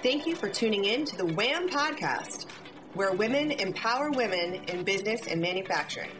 Thank you for tuning in to the WHAM podcast, where women empower women in business and manufacturing.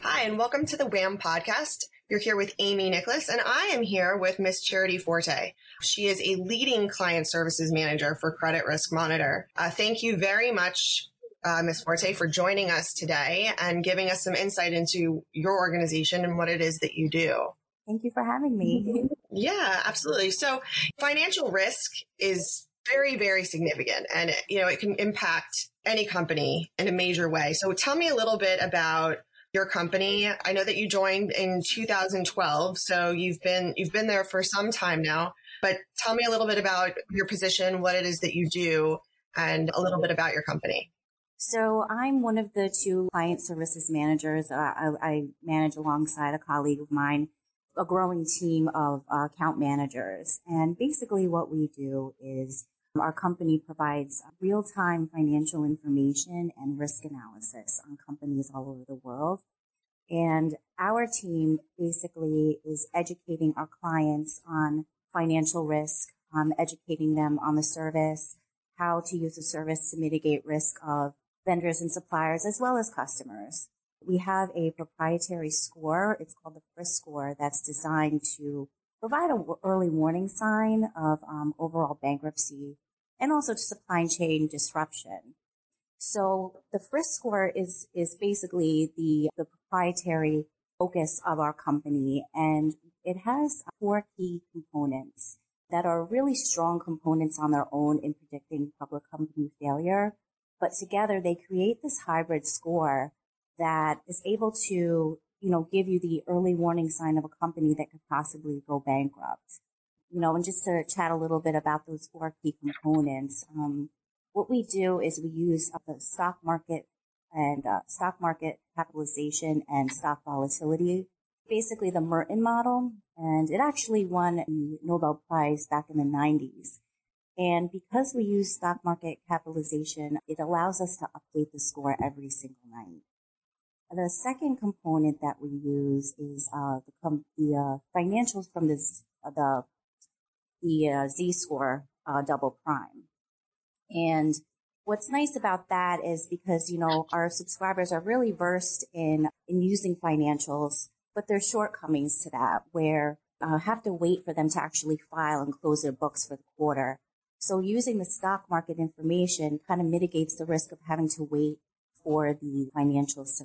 Hi, and welcome to the WHAM podcast. You're here with Amy Nicholas, and I am here with Miss Charity Forte. She is a leading client services manager for Credit Risk Monitor. Uh, thank you very much, uh, Ms. Forte, for joining us today and giving us some insight into your organization and what it is that you do. Thank you for having me. Yeah, absolutely. So financial risk is very, very significant and, you know, it can impact any company in a major way. So tell me a little bit about your company. I know that you joined in 2012, so you've been, you've been there for some time now, but tell me a little bit about your position, what it is that you do and a little bit about your company. So I'm one of the two client services managers. Uh, I, I manage alongside a colleague of mine a growing team of uh, account managers. And basically what we do is our company provides real-time financial information and risk analysis on companies all over the world. And our team basically is educating our clients on financial risk, um, educating them on the service, how to use the service to mitigate risk of vendors and suppliers as well as customers. We have a proprietary score. It's called the FRISK score that's designed to provide an early warning sign of um, overall bankruptcy and also to supply chain disruption. So the FRISK score is, is basically the, the proprietary focus of our company and it has four key components that are really strong components on their own in predicting public company failure. But together they create this hybrid score that is able to, you know, give you the early warning sign of a company that could possibly go bankrupt. You know, and just to chat a little bit about those four key components, um, what we do is we use the stock market and uh, stock market capitalization and stock volatility, basically the Merton model, and it actually won the Nobel Prize back in the 90s. And because we use stock market capitalization, it allows us to update the score every single night. The second component that we use is uh, the, com- the uh, financials from this, uh, the the uh, Z score uh, double prime. And what's nice about that is because you know our subscribers are really versed in in using financials, but there's shortcomings to that where uh, have to wait for them to actually file and close their books for the quarter. So using the stock market information kind of mitigates the risk of having to wait for the financials to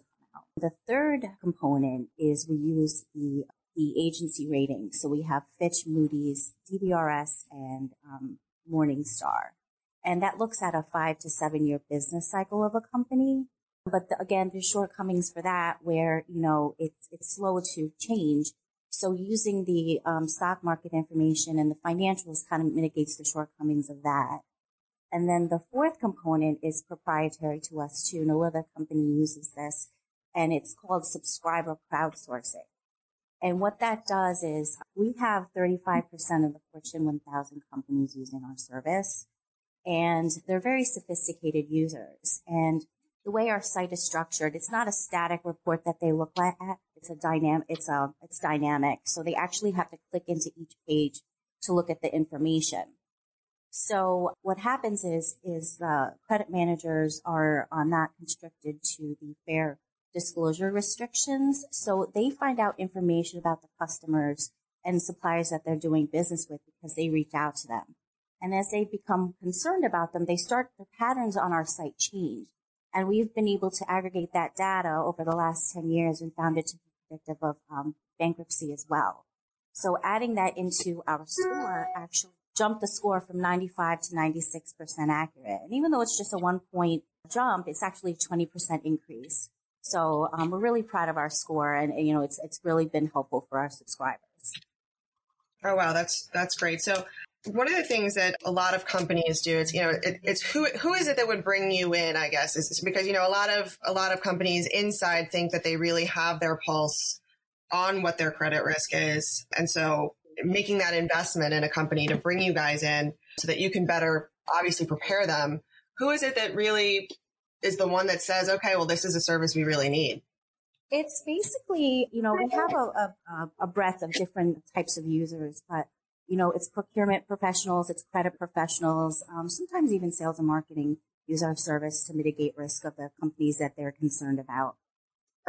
the third component is we use the the agency ratings. So we have Fitch, Moody's, DBRS, and um, Morningstar, and that looks at a five to seven year business cycle of a company. But the, again, there's shortcomings for that where you know it's it's slow to change. So using the um, stock market information and the financials kind of mitigates the shortcomings of that. And then the fourth component is proprietary to us too. No other company uses this and it's called subscriber crowdsourcing. And what that does is we have 35% of the Fortune 1000 companies using our service and they're very sophisticated users. And the way our site is structured, it's not a static report that they look at. It's a dynamic, it's a, it's dynamic. So they actually have to click into each page to look at the information. So what happens is, is the credit managers are, are not constricted to the fair disclosure restrictions. So they find out information about the customers and suppliers that they're doing business with because they reach out to them. And as they become concerned about them, they start the patterns on our site change. And we've been able to aggregate that data over the last 10 years and found it to be predictive of um, bankruptcy as well. So adding that into our score actually jumped the score from 95 to 96% accurate. And even though it's just a one point jump, it's actually a 20% increase. So um, we're really proud of our score, and, you know it's it's really been helpful for our subscribers. Oh wow, that's that's great. So one of the things that a lot of companies do is you know it, it's who who is it that would bring you in i guess is because you know a lot of a lot of companies inside think that they really have their pulse on what their credit risk is and so making that investment in a company to bring you guys in so that you can better obviously prepare them who is it that really is the one that says, okay, well, this is a service we really need? It's basically, you know, we have a, a, a breadth of different types of users, but you know, it's procurement professionals, it's credit professionals, um, sometimes even sales and marketing use our service to mitigate risk of the companies that they're concerned about.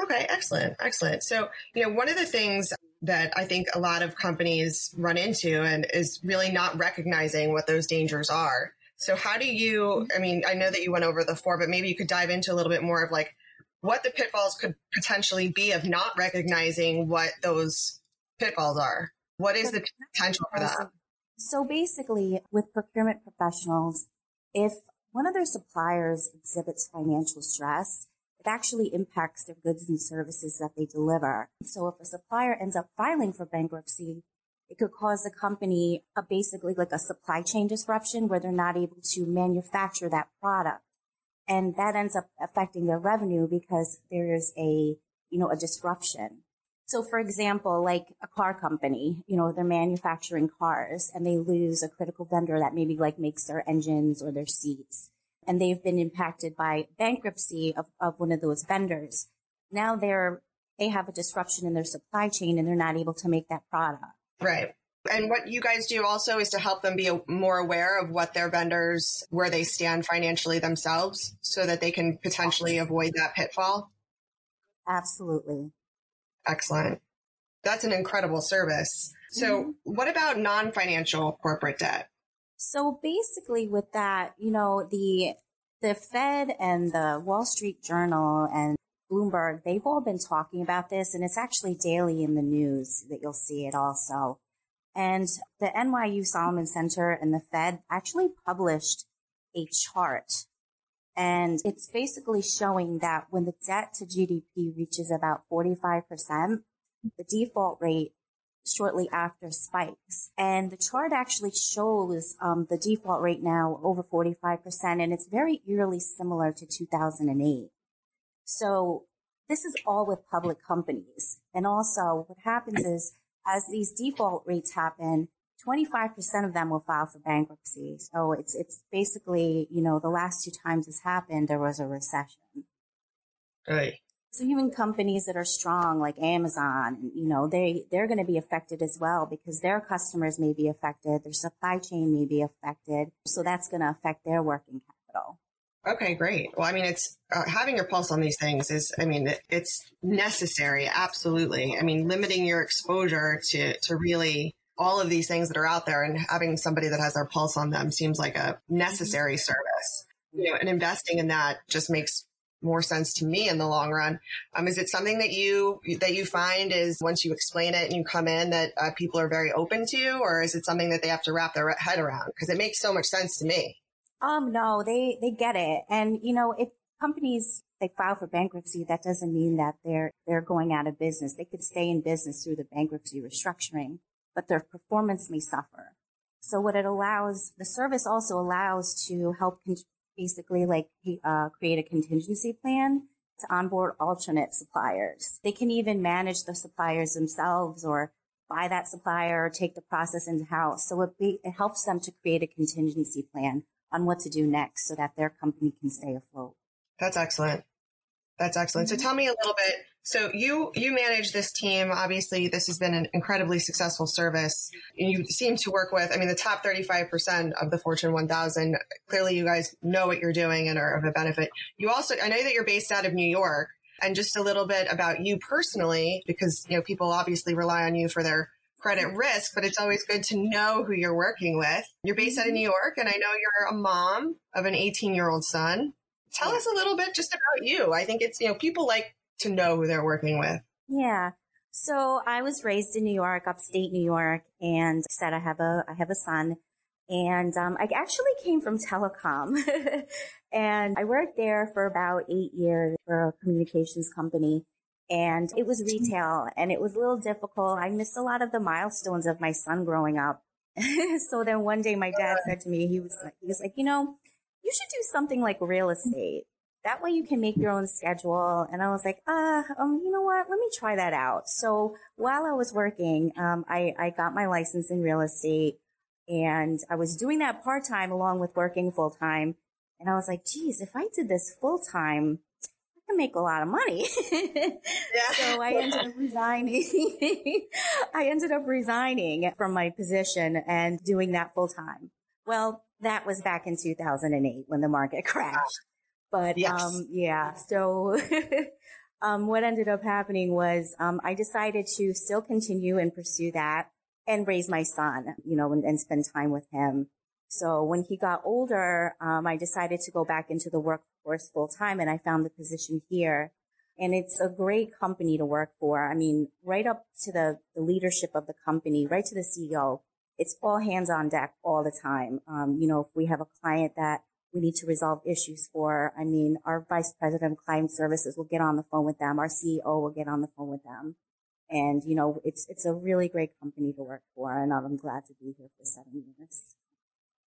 Okay, excellent, excellent. So, you know, one of the things that I think a lot of companies run into and is really not recognizing what those dangers are. So, how do you, I mean, I know that you went over the four, but maybe you could dive into a little bit more of like what the pitfalls could potentially be of not recognizing what those pitfalls are. What is the potential for that? So basically, with procurement professionals, if one of their suppliers exhibits financial stress, it actually impacts their goods and services that they deliver. So if a supplier ends up filing for bankruptcy, it could cause the company a basically like a supply chain disruption where they're not able to manufacture that product. And that ends up affecting their revenue because there's a, you know, a disruption. So for example, like a car company, you know, they're manufacturing cars and they lose a critical vendor that maybe like makes their engines or their seats. And they've been impacted by bankruptcy of, of one of those vendors. Now they're, they have a disruption in their supply chain and they're not able to make that product. Right. And what you guys do also is to help them be more aware of what their vendors, where they stand financially themselves so that they can potentially avoid that pitfall. Absolutely. Excellent. That's an incredible service. So mm-hmm. what about non-financial corporate debt? So basically with that, you know, the, the Fed and the Wall Street Journal and Bloomberg, they've all been talking about this and it's actually daily in the news that you'll see it also. And the NYU Salomon Center and the Fed actually published a chart and it's basically showing that when the debt to GDP reaches about 45%, the default rate shortly after spikes. And the chart actually shows um, the default rate now over 45%, and it's very eerily similar to 2008. So this is all with public companies. And also what happens is as these default rates happen, 25% of them will file for bankruptcy. So it's, it's basically, you know, the last two times this happened, there was a recession. Right. So even companies that are strong like Amazon, you know, they, they're going to be affected as well because their customers may be affected. Their supply chain may be affected. So that's going to affect their working capital. Okay, great. Well, I mean, it's uh, having your pulse on these things is, I mean, it, it's necessary. Absolutely. I mean, limiting your exposure to, to really all of these things that are out there and having somebody that has their pulse on them seems like a necessary service. You know, and investing in that just makes more sense to me in the long run. Um, is it something that you that you find is once you explain it and you come in that uh, people are very open to, or is it something that they have to wrap their head around? Because it makes so much sense to me. Um, no, they they get it, and you know, if companies they file for bankruptcy, that doesn't mean that they're they're going out of business. They could stay in business through the bankruptcy restructuring but their performance may suffer. So what it allows, the service also allows to help con- basically like uh, create a contingency plan to onboard alternate suppliers. They can even manage the suppliers themselves or buy that supplier or take the process into house. So it, be, it helps them to create a contingency plan on what to do next so that their company can stay afloat. That's excellent. That's excellent. Mm-hmm. So tell me a little bit so you you manage this team. Obviously, this has been an incredibly successful service. You seem to work with, I mean, the top 35% of the Fortune 1000. Clearly, you guys know what you're doing and are of a benefit. You also, I know that you're based out of New York. And just a little bit about you personally, because you know people obviously rely on you for their credit risk, but it's always good to know who you're working with. You're based out of New York, and I know you're a mom of an 18 year old son. Tell us a little bit just about you. I think it's you know people like to know who they're working with? Yeah. So I was raised in New York, upstate New York, and said I have a I have a son, and um, I actually came from telecom, and I worked there for about eight years for a communications company, and it was retail, and it was a little difficult. I missed a lot of the milestones of my son growing up. so then one day my dad said to me, he was like, he was like, you know, you should do something like real estate that way you can make your own schedule. And I was like, ah, um, you know what? Let me try that out. So while I was working, um, I, I got my license in real estate and I was doing that part time along with working full time. And I was like, geez, if I did this full time, I make a lot of money. yeah. So I ended up resigning. I ended up resigning from my position and doing that full time. Well, that was back in 2008 when the market crashed. But yes. um, yeah, so um, what ended up happening was um, I decided to still continue and pursue that and raise my son, you know, and, and spend time with him. So when he got older, um, I decided to go back into the workforce full time and I found the position here. And it's a great company to work for. I mean, right up to the, the leadership of the company, right to the CEO. It's all hands on deck all the time. Um, you know, if we have a client that we need to resolve issues for, I mean, our vice president of client services will get on the phone with them. Our CEO will get on the phone with them. And, you know, it's, it's a really great company to work for. And I'm glad to be here for seven years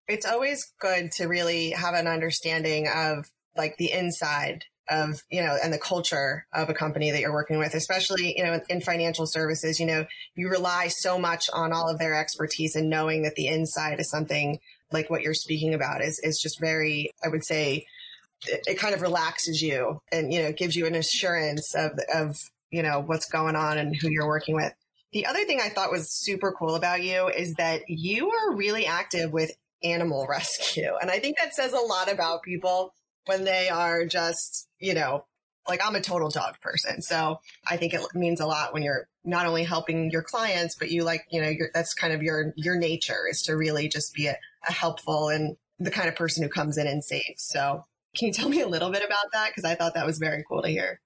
it's always good to really have an understanding of like the inside of, you know, and the culture of a company that you're working with, especially, you know, in financial services, you know, you rely so much on all of their expertise and knowing that the inside is something like what you're speaking about is, is just very, I would say, it, kind of relaxes you and, you know, gives you an assurance of, of, you know, what's going on and who you're working with. The other thing I thought was super cool about you is that you are really active with animal rescue. And I think that says a lot about people when they are just, you know, like I'm a total dog person. So I think it means a lot when you're not only helping your clients, but you like, you know, that's kind of your, your nature is to really just be a, a helpful and the kind of person who comes in and saves. So can you tell me a little bit about that? Cause I thought that was very cool to hear.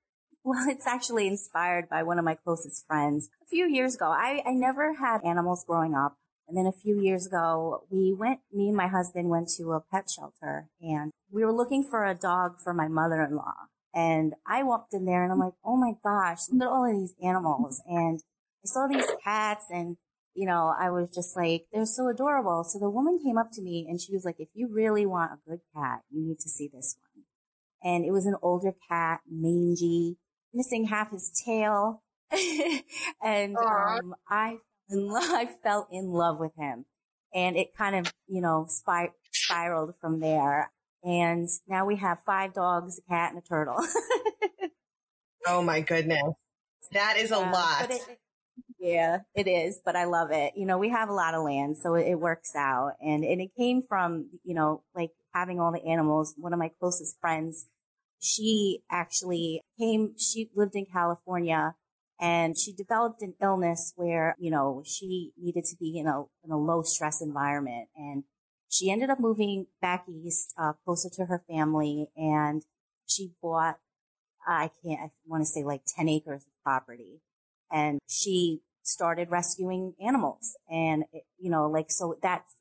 Well, it's actually inspired by one of my closest friends. A few years ago, I, I never had animals growing up. And then a few years ago, we went, me and my husband went to a pet shelter and we were looking for a dog for my mother-in-law. And I walked in there and I'm like, oh my gosh, look at all of these animals. And I saw these cats and, you know, I was just like, they're so adorable. So the woman came up to me and she was like, if you really want a good cat, you need to see this one. And it was an older cat, mangy, missing half his tail. and um, I in love, I fell in love with him and it kind of, you know, spir- spiraled from there. And now we have five dogs, a cat and a turtle. oh my goodness. That is a lot. It, yeah, it is, but I love it. You know, we have a lot of land, so it, it works out. And, and it came from, you know, like having all the animals. One of my closest friends, she actually came, she lived in California and she developed an illness where, you know, she needed to be in a, in a low stress environment. And she ended up moving back east, uh, closer to her family. And she bought, I can't, I want to say like 10 acres of property. And she started rescuing animals. And, it, you know, like, so that's,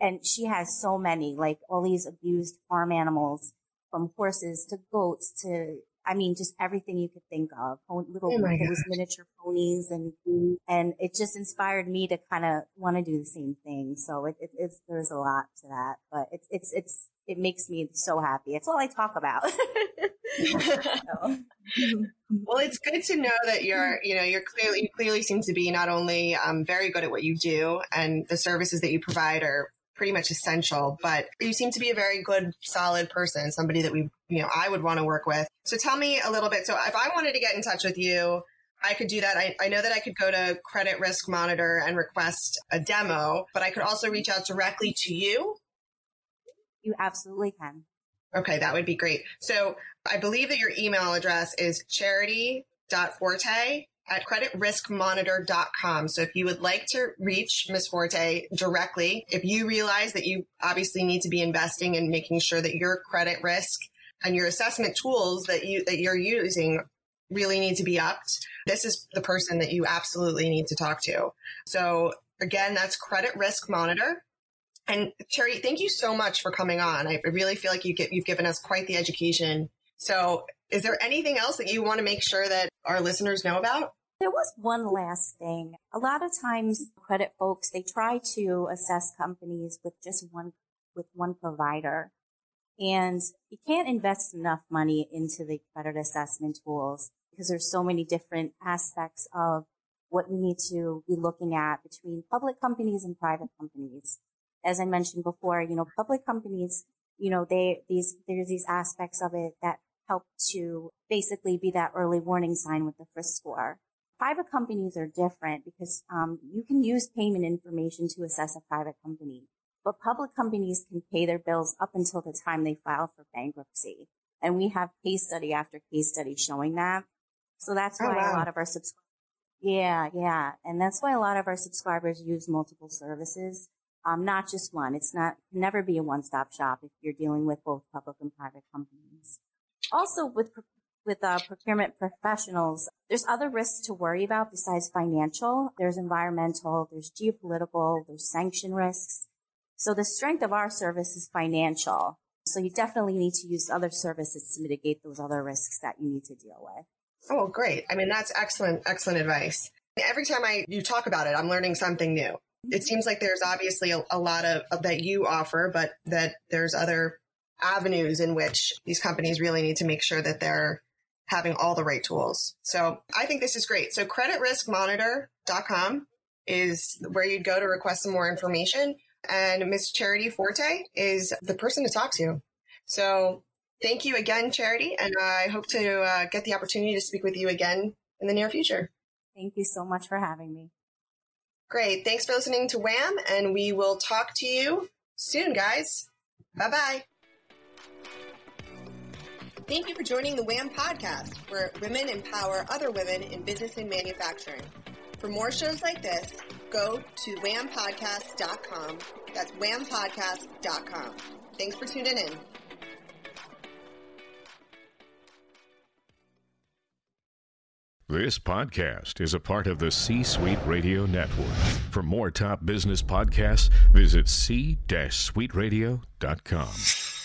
and she has so many, like all these abused farm animals from horses to goats to I mean, just everything you could think of, little oh those miniature ponies, and and it just inspired me to kind of want to do the same thing. So it, it, it's there's a lot to that, but it's it's it's it makes me so happy. It's all I talk about. well, it's good to know that you're, you know, you're clearly, you clearly seem to be not only um, very good at what you do and the services that you provide are pretty much essential, but you seem to be a very good, solid person, somebody that we, you know, I would want to work with. So tell me a little bit. So if I wanted to get in touch with you, I could do that. I, I know that I could go to Credit Risk Monitor and request a demo, but I could also reach out directly to you. You absolutely can. Okay, that would be great. So I believe that your email address is charity.forte at creditriskmonitor.com. So if you would like to reach Ms. Forte directly, if you realize that you obviously need to be investing and making sure that your credit risk and your assessment tools that you that you're using really need to be upped, this is the person that you absolutely need to talk to. So again, that's Credit Risk Monitor. And Terry, thank you so much for coming on. I really feel like you get, you've given us quite the education. So is there anything else that you want to make sure that our listeners know about? There was one last thing. A lot of times credit folks, they try to assess companies with just one, with one provider. And you can't invest enough money into the credit assessment tools because there's so many different aspects of what you need to be looking at between public companies and private companies. As I mentioned before, you know, public companies, you know, they, these, there's these aspects of it that help to basically be that early warning sign with the frisk score. Private companies are different because um, you can use payment information to assess a private company, but public companies can pay their bills up until the time they file for bankruptcy. And we have case study after case study showing that. So that's oh, why oh, wow. a lot of our subscribers, yeah, yeah. And that's why a lot of our subscribers use multiple services. Um, not just one. It's not, can never be a one-stop shop if you're dealing with both public and private companies. Also with, with, uh, procurement professionals, there's other risks to worry about besides financial. There's environmental, there's geopolitical, there's sanction risks. So the strength of our service is financial. So you definitely need to use other services to mitigate those other risks that you need to deal with. Oh, great. I mean, that's excellent, excellent advice. Every time I, you talk about it, I'm learning something new. It seems like there's obviously a, a lot of, of that you offer, but that there's other avenues in which these companies really need to make sure that they're having all the right tools. So I think this is great. So creditriskmonitor.com is where you'd go to request some more information. And Miss Charity Forte is the person to talk to. So thank you again, Charity. And I hope to uh, get the opportunity to speak with you again in the near future. Thank you so much for having me. Great. Thanks for listening to WHAM, and we will talk to you soon, guys. Bye bye. Thank you for joining the WHAM podcast, where women empower other women in business and manufacturing. For more shows like this, go to whampodcast.com. That's whampodcast.com. Thanks for tuning in. This podcast is a part of the C Suite Radio Network. For more top business podcasts, visit c-suiteradio.com.